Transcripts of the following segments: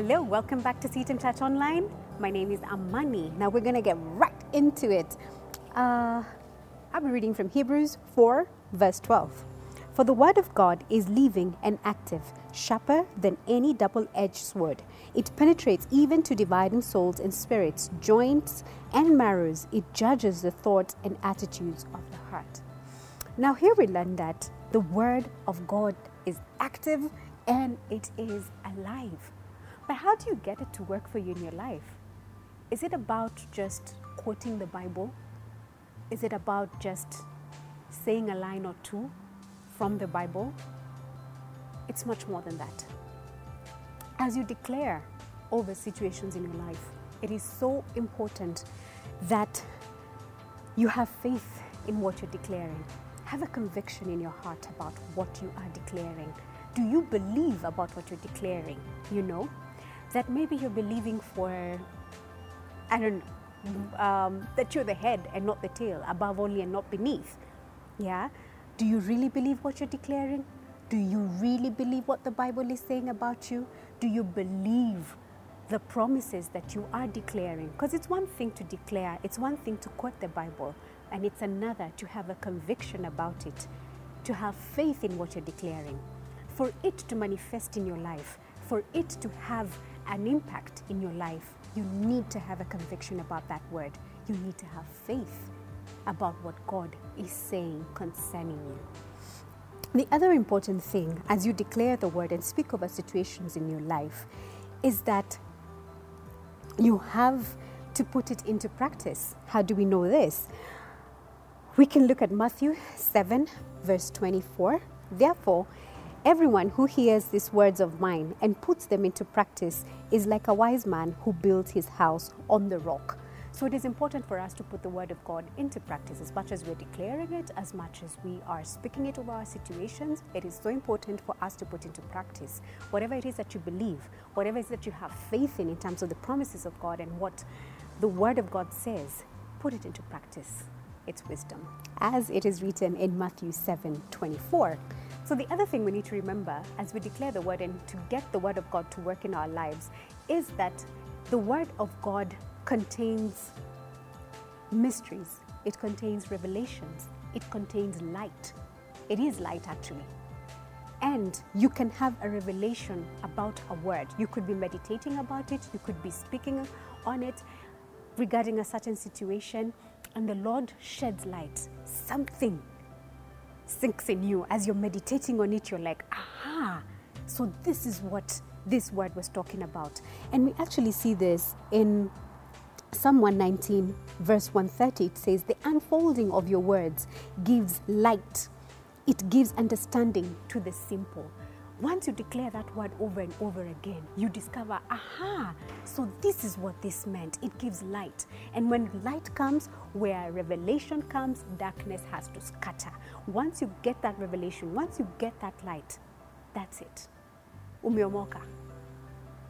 Hello, welcome back to Seat and Touch Online. My name is Amani. Now we're going to get right into it. Uh, I'll be reading from Hebrews 4, verse 12. For the word of God is living and active, sharper than any double edged sword. It penetrates even to dividing souls and spirits, joints and marrows. It judges the thoughts and attitudes of the heart. Now, here we learn that the word of God is active and it is alive. But how do you get it to work for you in your life? Is it about just quoting the Bible? Is it about just saying a line or two from the Bible? It's much more than that. As you declare over situations in your life, it is so important that you have faith in what you're declaring. Have a conviction in your heart about what you are declaring. Do you believe about what you're declaring? You know, that maybe you're believing for, I don't know, um, that you're the head and not the tail, above only and not beneath. Yeah? Do you really believe what you're declaring? Do you really believe what the Bible is saying about you? Do you believe the promises that you are declaring? Because it's one thing to declare, it's one thing to quote the Bible, and it's another to have a conviction about it, to have faith in what you're declaring. For it to manifest in your life, for it to have an impact in your life, you need to have a conviction about that word. You need to have faith about what God is saying concerning you. The other important thing as you declare the word and speak over situations in your life is that you have to put it into practice. How do we know this? We can look at Matthew 7, verse 24. Therefore, everyone who hears these words of mine and puts them into practice is like a wise man who built his house on the rock. So it is important for us to put the word of God into practice as much as we're declaring it, as much as we are speaking it over our situations. It is so important for us to put into practice whatever it is that you believe, whatever it is that you have faith in in terms of the promises of God and what the word of God says, put it into practice. It's wisdom, as it is written in Matthew 7 24. So, the other thing we need to remember as we declare the word and to get the word of God to work in our lives is that the word of God contains mysteries, it contains revelations, it contains light. It is light actually. And you can have a revelation about a word. You could be meditating about it, you could be speaking on it regarding a certain situation, and the Lord sheds light. Something sinks in you as you're meditating on it. You're like, aha, so this is what this word was talking about. And we actually see this in Psalm 119, verse 130, it says, The unfolding of your words gives light, it gives understanding to the simple. Once you declare that word over and over again, you discover, aha, so this is what this meant. It gives light. And when light comes, where revelation comes, darkness has to scatter. Once you get that revelation, once you get that light, that's it. Umeomoka.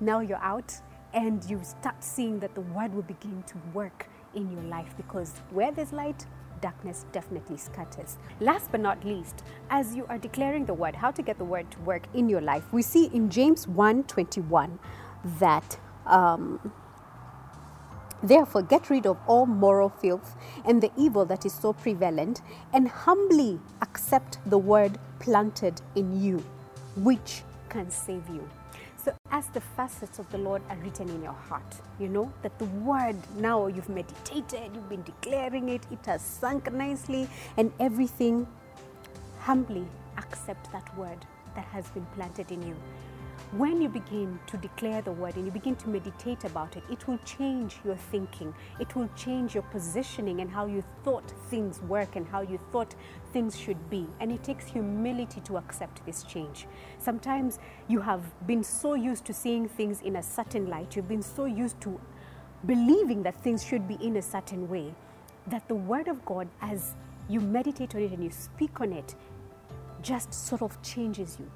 Now you're out and you start seeing that the word will begin to work in your life because where there's light, darkness definitely scatters. Last but not least, as you are declaring the word, how to get the word to work in your life, we see in James 1:21 that um, Therefore, get rid of all moral filth and the evil that is so prevalent, and humbly accept the word planted in you, which can save you. So, as the facets of the Lord are written in your heart, you know that the word now you've meditated, you've been declaring it, it has sunk nicely, and everything, humbly accept that word that has been planted in you. When you begin to declare the word and you begin to meditate about it, it will change your thinking. It will change your positioning and how you thought things work and how you thought things should be. And it takes humility to accept this change. Sometimes you have been so used to seeing things in a certain light, you've been so used to believing that things should be in a certain way, that the Word of God, as you meditate on it and you speak on it, just sort of changes you.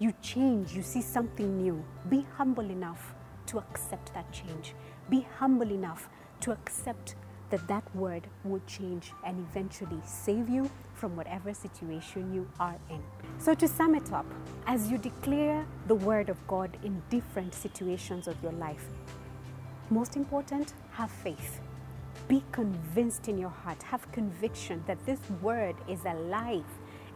You change, you see something new. Be humble enough to accept that change. Be humble enough to accept that that word will change and eventually save you from whatever situation you are in. So, to sum it up, as you declare the word of God in different situations of your life, most important, have faith. Be convinced in your heart, have conviction that this word is alive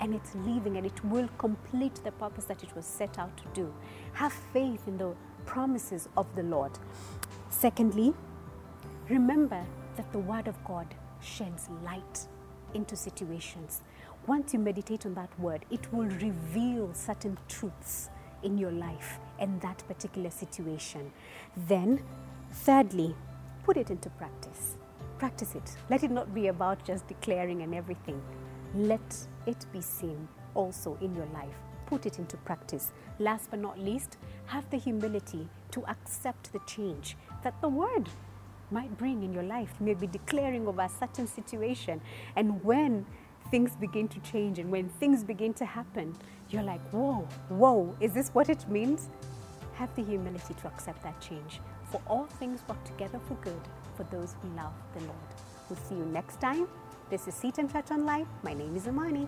and it's living and it will complete the purpose that it was set out to do. Have faith in the promises of the Lord. Secondly, remember that the Word of God sheds light into situations. Once you meditate on that word, it will reveal certain truths in your life and that particular situation. Then, thirdly, put it into practice. Practice it. Let it not be about just declaring and everything. Let it be seen also in your life. Put it into practice. Last but not least, have the humility to accept the change that the word might bring in your life. You may be declaring over a certain situation, and when things begin to change and when things begin to happen, you're like, whoa, whoa, is this what it means? Have the humility to accept that change. For all things work together for good for those who love the Lord. We'll see you next time. This is Seat and Touch Online. My name is Amani.